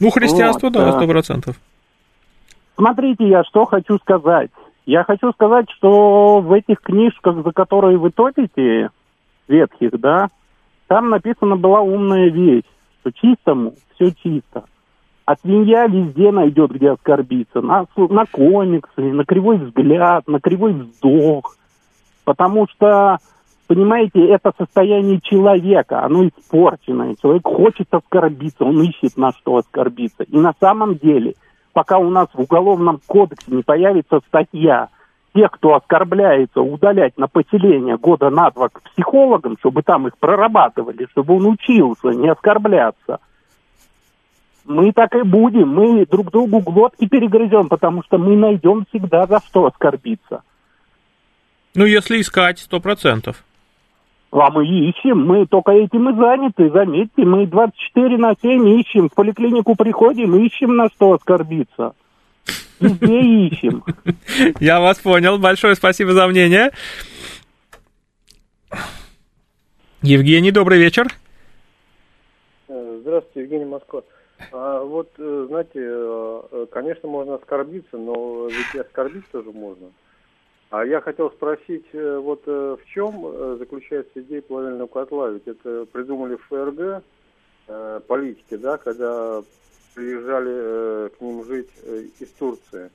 Ну, христианство, вот, да, сто процентов. Смотрите, я что хочу сказать. Я хочу сказать, что в этих книжках, за которые вы топите, ветхих, да, там написана была умная вещь, что чистому все чисто. А свинья везде найдет, где оскорбиться. На, на комиксы, на кривой взгляд, на кривой вздох. Потому что, понимаете, это состояние человека, оно испорченное. Человек хочет оскорбиться, он ищет на что оскорбиться. И на самом деле, пока у нас в Уголовном кодексе не появится статья тех, кто оскорбляется, удалять на поселение года на два к психологам, чтобы там их прорабатывали, чтобы он учился не оскорбляться. Мы так и будем, мы друг другу глотки перегрызем, потому что мы найдем всегда за что оскорбиться. Ну, если искать, сто процентов. А мы ищем, мы только этим и заняты, заметьте, мы 24 на 7 ищем, в поликлинику приходим, ищем на что оскорбиться. Везде ищем. [laughs] Я вас понял, большое спасибо за мнение. Евгений, добрый вечер. Э, здравствуйте, Евгений Москва. А вот, э, знаете, э, конечно, можно оскорбиться, но ведь и оскорбить тоже можно. А я хотел спросить, вот в чем заключается идея плавильного котла? Ведь это придумали в ФРГ политики, да, когда приезжали к ним жить из Турции.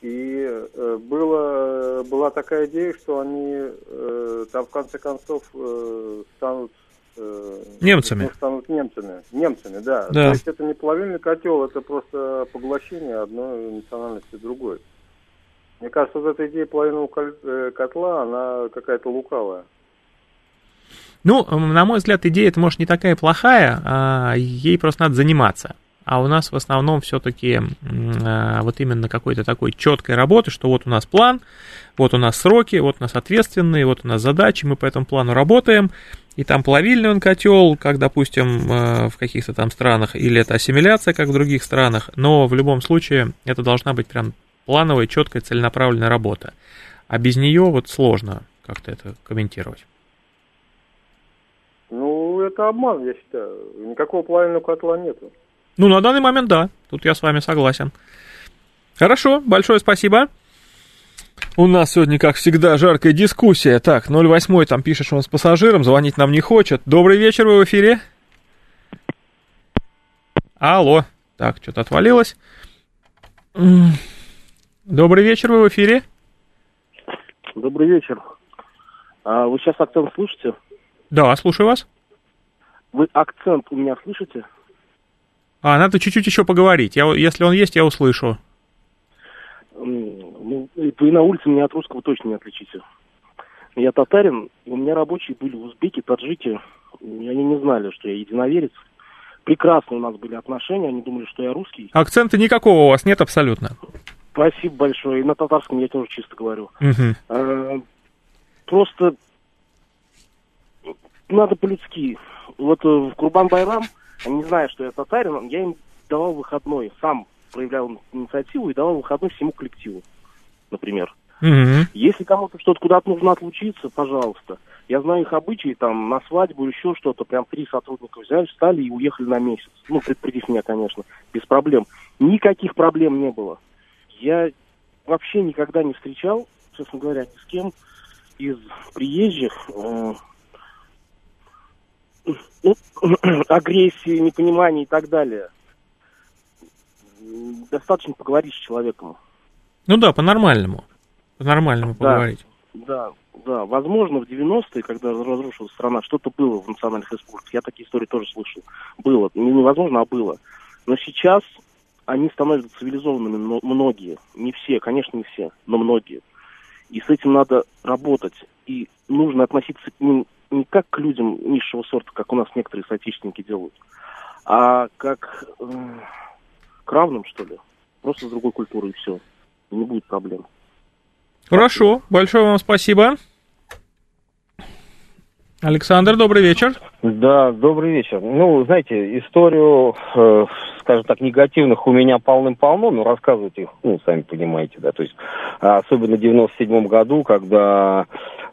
И э, было, была такая идея, что они э, там в конце концов э, станут э, немцами. Ну, станут немцами. Немцами, да. да. То есть это не плавильный котел, это просто поглощение одной национальности другой. Мне кажется, вот эта идея половинного э, котла, она какая-то лукавая. Ну, на мой взгляд, идея это может не такая плохая, а ей просто надо заниматься а у нас в основном все-таки э, вот именно какой-то такой четкой работы, что вот у нас план, вот у нас сроки, вот у нас ответственные, вот у нас задачи, мы по этому плану работаем, и там плавильный он котел, как, допустим, э, в каких-то там странах, или это ассимиляция, как в других странах, но в любом случае это должна быть прям плановая, четкая, целенаправленная работа. А без нее вот сложно как-то это комментировать. Ну, это обман, я считаю. Никакого плавильного котла нету. Ну, на данный момент да, тут я с вами согласен. Хорошо, большое спасибо. У нас сегодня, как всегда, жаркая дискуссия. Так, 08 там пишет, что он с пассажиром, звонить нам не хочет. Добрый вечер, вы в эфире. Алло. Так, что-то отвалилось. Добрый вечер, вы в эфире. Добрый вечер. А вы сейчас акцент слышите? Да, слушаю вас. Вы акцент у меня слышите? А, надо чуть-чуть еще поговорить. Я, если он есть, я услышу. Ну, вы на улице меня от русского точно не отличите. Я татарин, у меня рабочие были узбеки, таджики, и они не знали, что я единоверец. Прекрасные у нас были отношения, они думали, что я русский. Акцента никакого у вас нет абсолютно. Спасибо большое. И на татарском я тоже чисто говорю. Угу. А, просто надо по-людски. Вот э, в Курбан-Байрам они не зная, что я татарин, я им давал выходной, сам проявлял инициативу и давал выходной всему коллективу, например. Mm-hmm. Если кому-то что-то куда-то нужно отлучиться, пожалуйста. Я знаю их обычаи, там, на свадьбу еще что-то, прям три сотрудника взяли, встали и уехали на месяц. Ну, предупредив меня, конечно, без проблем. Никаких проблем не было. Я вообще никогда не встречал, честно говоря, ни с кем из приезжих, э, ну, [clears throat] агрессии, непонимания и так далее. Достаточно поговорить с человеком. Ну да, по-нормальному. По-нормальному да, поговорить. Да, да. Возможно, в 90-е, когда разрушилась страна, что-то было в национальных республиках. Я такие истории тоже слышал. Было. Невозможно, а было. Но сейчас они становятся цивилизованными, многие. Не все, конечно, не все, но многие. И с этим надо работать. И нужно относиться к ним не как к людям низшего сорта, как у нас некоторые соотечественники делают, а как э, к равным, что ли. Просто с другой культурой и все. И не будет проблем. Хорошо, большое вам спасибо. Александр, добрый вечер. Да, добрый вечер. Ну, знаете, историю, э, скажем так, негативных у меня полным-полно, но рассказывать их, ну, сами понимаете, да, то есть, особенно в 97 году, когда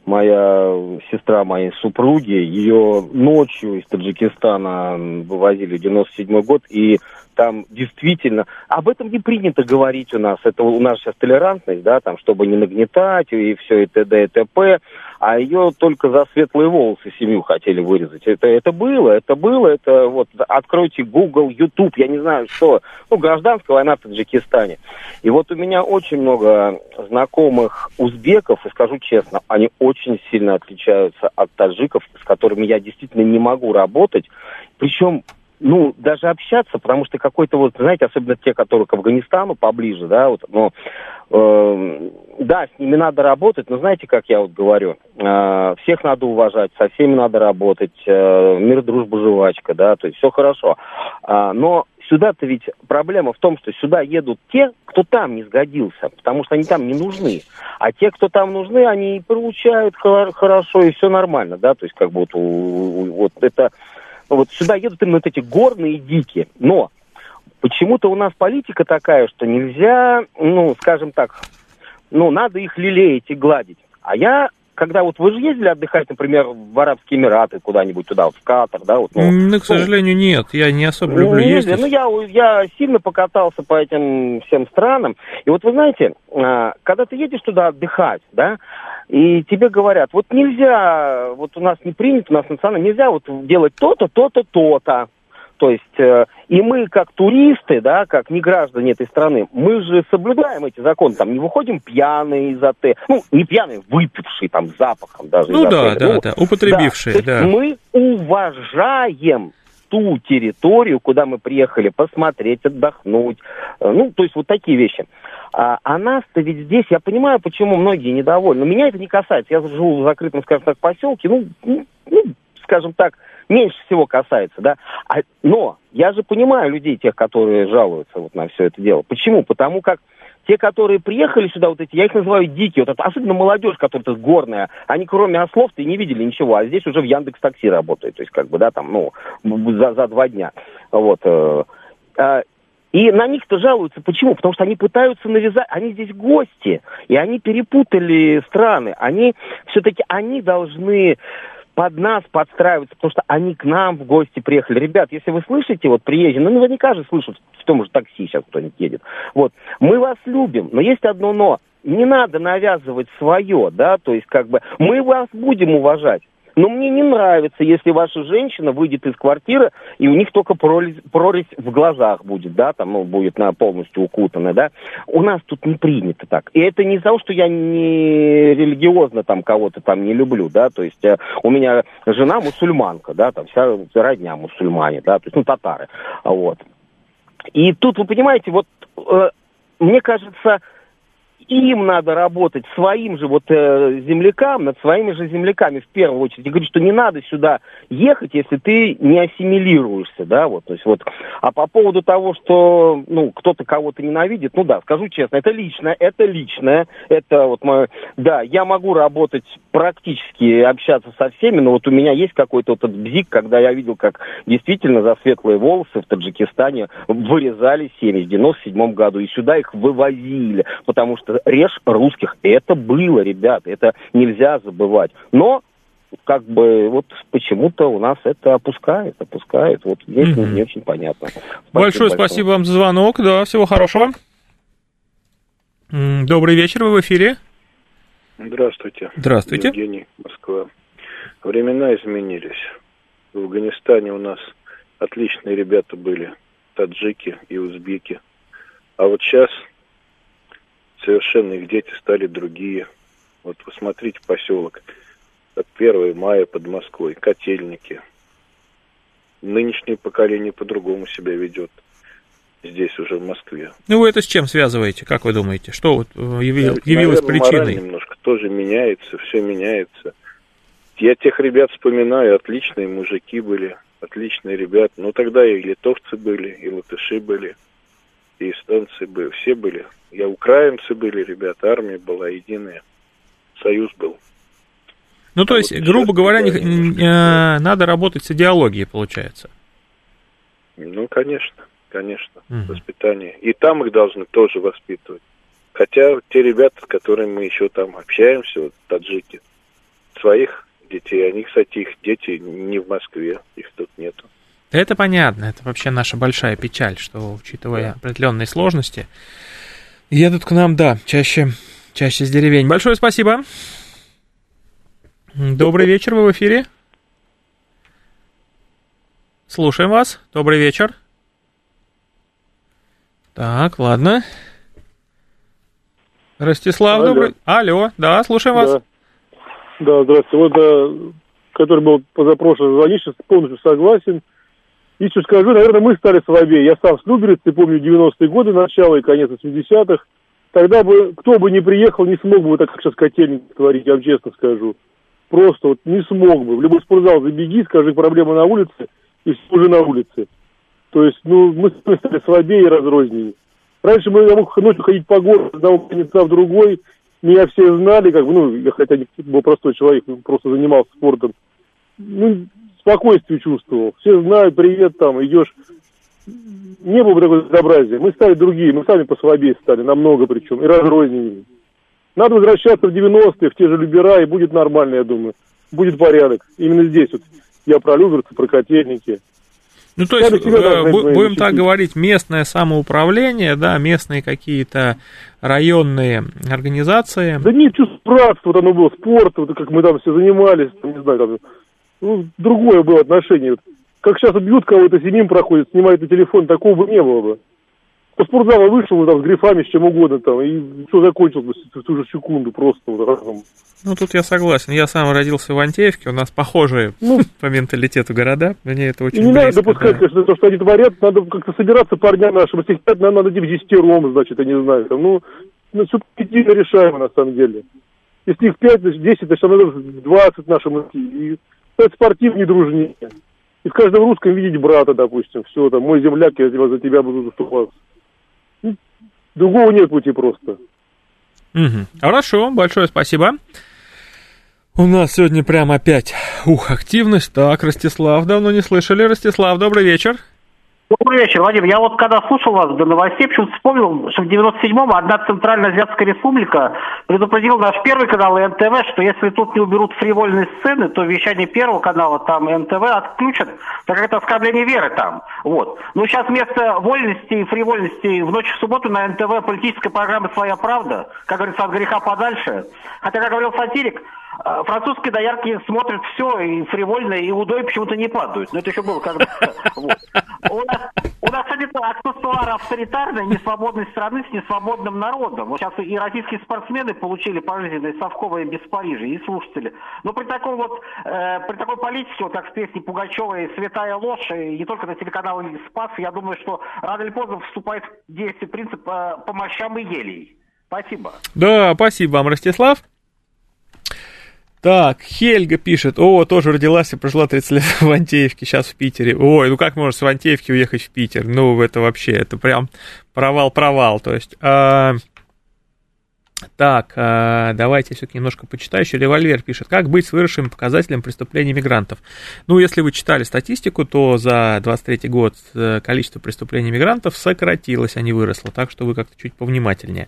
моя сестра моей супруги, ее ночью из Таджикистана вывозили в 97 год, и там действительно, об этом не принято говорить у нас, это у нас сейчас толерантность, да, там, чтобы не нагнетать и все и т.д. и т.п., а ее только за светлые волосы семью хотели вырезать. Это, это было, это было, это вот, откройте Google, YouTube, я не знаю что, ну, гражданская война в Таджикистане. И вот у меня очень много знакомых узбеков, и скажу честно, они очень сильно отличаются от таджиков, с которыми я действительно не могу работать, причем ну, даже общаться, потому что какой-то вот, знаете, особенно те, которые к Афганистану поближе, да, вот, но, э, да, с ними надо работать, но знаете, как я вот говорю, э, всех надо уважать, со всеми надо работать, э, мир, дружба, жвачка, да, то есть все хорошо. Э, но сюда-то ведь проблема в том, что сюда едут те, кто там не сгодился, потому что они там не нужны. А те, кто там нужны, они получают хорошо, и все нормально, да, то есть как вот, вот это... Вот сюда едут именно вот эти горные дикие. Но почему-то у нас политика такая, что нельзя, ну, скажем так, ну, надо их лелеять и гладить. А я когда вот вы же ездили отдыхать, например, в Арабские Эмираты куда-нибудь туда, вот в Катар, да? Вот, ну, ну, к сожалению, нет, я не особо ну, люблю ездить. Ну, я, я сильно покатался по этим всем странам, и вот вы знаете, а, когда ты едешь туда отдыхать, да, и тебе говорят, вот нельзя, вот у нас не принято, у нас национально, нельзя вот делать то-то, то-то, то-то, то есть, э, и мы, как туристы, да, как не граждане этой страны, мы же соблюдаем эти законы, там, не выходим пьяные из отеля, ну, не пьяные, выпившие, там, запахом даже Ну да, отеля. да, ну, да, употребившие, да. да. Мы уважаем ту территорию, куда мы приехали посмотреть, отдохнуть, э, ну, то есть вот такие вещи. А, а нас-то ведь здесь, я понимаю, почему многие недовольны, но меня это не касается, я живу в закрытом, скажем так, поселке, ну, ну, ну скажем так, меньше всего касается, да. А, но я же понимаю людей, тех, которые жалуются вот на все это дело. Почему? Потому как те, которые приехали сюда, вот эти, я их называю дикие, вот это, особенно молодежь, которая тут горная, они кроме ослов-то и не видели ничего, а здесь уже в Яндекс Такси работает, то есть как бы, да, там, ну, за, за два дня, вот. Э, э, и на них-то жалуются. Почему? Потому что они пытаются навязать, они здесь гости, и они перепутали страны. Они все-таки, они должны под нас подстраиваются, потому что они к нам в гости приехали. Ребят, если вы слышите, вот приезжие, ну наверняка же слышат в том же такси сейчас кто-нибудь едет. Вот, мы вас любим, но есть одно но. Не надо навязывать свое, да, то есть как бы мы вас будем уважать. Но мне не нравится, если ваша женщина выйдет из квартиры, и у них только прорезь, прорезь в глазах будет, да, там, ну, будет на полностью укутана, да. У нас тут не принято так. И это не из-за того, что я не религиозно там кого-то там не люблю, да, то есть э, у меня жена мусульманка, да, там вся родня мусульмане, да, то есть, ну, татары, вот. И тут, вы понимаете, вот э, мне кажется, им надо работать, своим же вот э, землякам, над своими же земляками в первую очередь. И говорить, что не надо сюда ехать, если ты не ассимилируешься, да, вот, то есть вот. А по поводу того, что, ну, кто-то кого-то ненавидит, ну да, скажу честно, это личное, это личное, это вот мое, да, я могу работать практически, общаться со всеми, но вот у меня есть какой-то вот этот бзик, когда я видел, как действительно за светлые волосы в Таджикистане вырезали семьи в 97 году, и сюда их вывозили, потому что режь русских. Это было, ребят, это нельзя забывать. Но как бы вот почему-то у нас это опускает, опускает. Вот здесь mm-hmm. не очень понятно. Спасибо большое, большое спасибо вам за звонок. Да, всего хорошего. Добрый вечер, вы в эфире. Здравствуйте. Здравствуйте. Евгений, Москва. Времена изменились. В Афганистане у нас отличные ребята были, таджики и узбеки. А вот сейчас совершенно их дети стали другие. Вот посмотрите поселок, как 1 мая под Москвой, котельники. Нынешнее поколение по-другому себя ведет здесь уже в Москве. Ну вы это с чем связываете, как вы думаете? Что вот э, явилось, явилось Наверное, причиной? немножко тоже меняется, все меняется. Я тех ребят вспоминаю, отличные мужики были, отличные ребята. Но тогда и литовцы были, и латыши были, и эстонцы были, все были я украинцы были, ребята, армия была единая, союз был. Ну, то есть, вот грубо говоря, не, э, надо работать с идеологией, получается. Ну, конечно, конечно, угу. воспитание. И там их должны тоже воспитывать. Хотя те ребята, с которыми мы еще там общаемся, вот таджики, своих детей, они, кстати, их дети не в Москве, их тут нету. Это понятно, это вообще наша большая печаль, что, учитывая да. определенные сложности, Едут к нам, да, чаще, чаще с деревень. Большое спасибо. Добрый вечер, вы в эфире. Слушаем вас. Добрый вечер. Так, ладно. Ростислав, Алло. добрый... Алло, да, слушаем вас. Да, да здравствуйте. Вот, да, который был позапрошлый звонивший, полностью согласен. И что скажу, наверное, мы стали слабее. Я сам с Люберец, помню 90-е годы, начало и конец 80-х. Тогда бы, кто бы ни приехал, не смог бы так, как сейчас котельник творить, я вам честно скажу. Просто вот не смог бы. В любой спортзал забеги, скажи, проблема на улице, и все уже на улице. То есть, ну, мы стали слабее и разрознее. Раньше мы я мог ночью ходить по городу, с одного конца в другой, меня все знали, как бы, ну, я хотя не был простой человек, просто занимался спортом. Ну, спокойствие чувствовал. Все знают, привет, там, идешь. Не было бы такого безобразия. Мы стали другие, мы сами послабее стали, намного причем, и разрозненнее. Надо возвращаться в 90-е, в те же Любера, и будет нормально, я думаю. Будет порядок. Именно здесь вот. Я про Люберцы, про котельники. Ну, то есть, э, будем так говорить, местное самоуправление, да, местные какие-то районные организации. Да нет, чувство братства, вот оно было, спорт, вот как мы там все занимались, там, не знаю, там, ну, другое было отношение. Как сейчас бьют кого-то, семьим проходит, снимают на телефон, такого бы не было бы. По спортзала вышел там с грифами, с чем угодно там, и все закончилось в ту же секунду просто вот разом. Ну, тут я согласен. Я сам родился в Антеевке, у нас похожие ну, по менталитету города. Мне это очень И не близко, надо допускать, да. конечно, то, что они творят. Надо как-то собираться парня нашим. Если хотят, надо, надо типа десятером, значит, я не знаю. Там, ну, ну, все решаемо, на самом деле. Если их пять, значит, десять, значит, надо двадцать нашим идти. И стать спортивнее, дружнее. И в каждом русском видеть брата, допустим. Все, там, мой земляк, я за тебя буду заступаться. Ну, другого нет пути просто. Угу. Хорошо, большое спасибо. У нас сегодня прям опять, ух, активность. Так, Ростислав, давно не слышали. Ростислав, добрый вечер. Добрый вечер, Вадим. Я вот когда слушал вас до новостей, почему-то вспомнил, что в 97-м одна Центральная Азиатская Республика предупредила наш первый канал и НТВ, что если тут не уберут фривольные сцены, то вещание первого канала там НТВ отключат, так как это оскорбление веры там. Вот. Но сейчас вместо вольности и фривольности в ночь в субботу на НТВ политическая программа «Своя правда», как говорится, от греха подальше. Хотя, как говорил сатирик, французские доярки смотрят все, и фривольно, и удой почему-то не падают. Но это еще было когда. [laughs] У нас, у нас это аксессуар авторитарной, несвободной страны с несвободным народом. Вот сейчас и российские спортсмены получили пожизненные совковые без Парижа, и слушатели. Но при такой вот, э, при такой политике, вот как в песне Пугачевой «Святая ложь», и не только на телеканале «Спас», я думаю, что рано или поздно вступает в действие принцип э, «по мощам и елей». Спасибо. Да, спасибо вам, Ростислав. Так, Хельга пишет, о, тоже родилась и прожила 30 лет в Антеевке, сейчас в Питере. Ой, ну как можно с Антеевки уехать в Питер? Ну, это вообще, это прям провал-провал, то есть... А... Так, а, давайте я все-таки немножко почитаю. Еще револьвер пишет, как быть с выросшим показателем преступлений мигрантов. Ну, если вы читали статистику, то за 23 год э, количество преступлений мигрантов сократилось, а не выросло. Так что вы как-то чуть повнимательнее.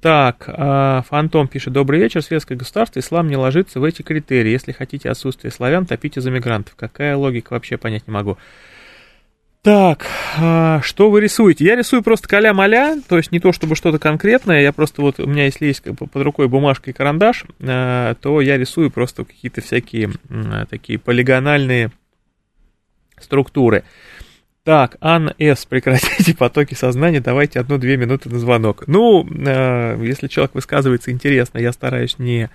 Так, а, Фантом пишет, добрый вечер, светское государство, ислам не ложится в эти критерии. Если хотите отсутствие славян, топите за мигрантов. Какая логика, вообще понять не могу. Так, а, что вы рисуете? Я рисую просто каля-маля, то есть не то чтобы что-то конкретное, я просто вот, у меня если есть под рукой бумажка и карандаш, а, то я рисую просто какие-то всякие такие полигональные структуры. Так, Анна С., прекратите [laughs] потоки сознания, давайте одну-две минуты на звонок. Ну, э, если человек высказывается интересно, я стараюсь не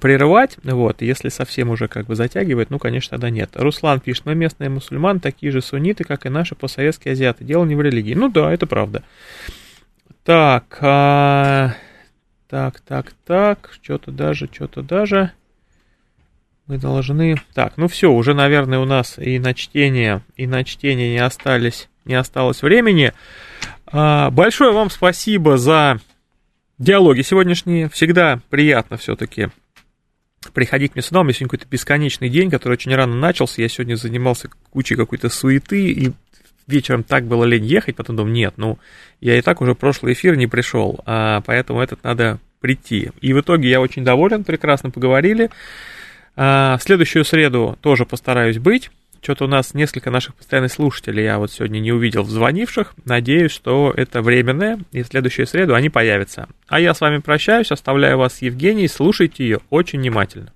прерывать, вот, если совсем уже как бы затягивает, ну, конечно, тогда нет. Руслан пишет, мы местные мусульман, такие же сунниты, как и наши постсоветские азиаты. Дело не в религии. Ну да, это правда. Так, а... так, так, так, что-то даже, что-то даже мы должны... Так, ну все, уже, наверное, у нас и на чтение, и на чтение не остались, не осталось времени. А, большое вам спасибо за диалоги сегодняшние. Всегда приятно все-таки приходить мне сюда. У меня сегодня какой-то бесконечный день, который очень рано начался. Я сегодня занимался кучей какой-то суеты, и вечером так было лень ехать, потом думал, нет, ну, я и так уже прошлый эфир не пришел, а поэтому этот надо прийти. И в итоге я очень доволен, прекрасно поговорили. А, в следующую среду тоже постараюсь быть. Что-то у нас несколько наших постоянных слушателей я вот сегодня не увидел звонивших. Надеюсь, что это временное, и в следующую среду они появятся. А я с вами прощаюсь, оставляю вас с Евгенией, слушайте ее очень внимательно.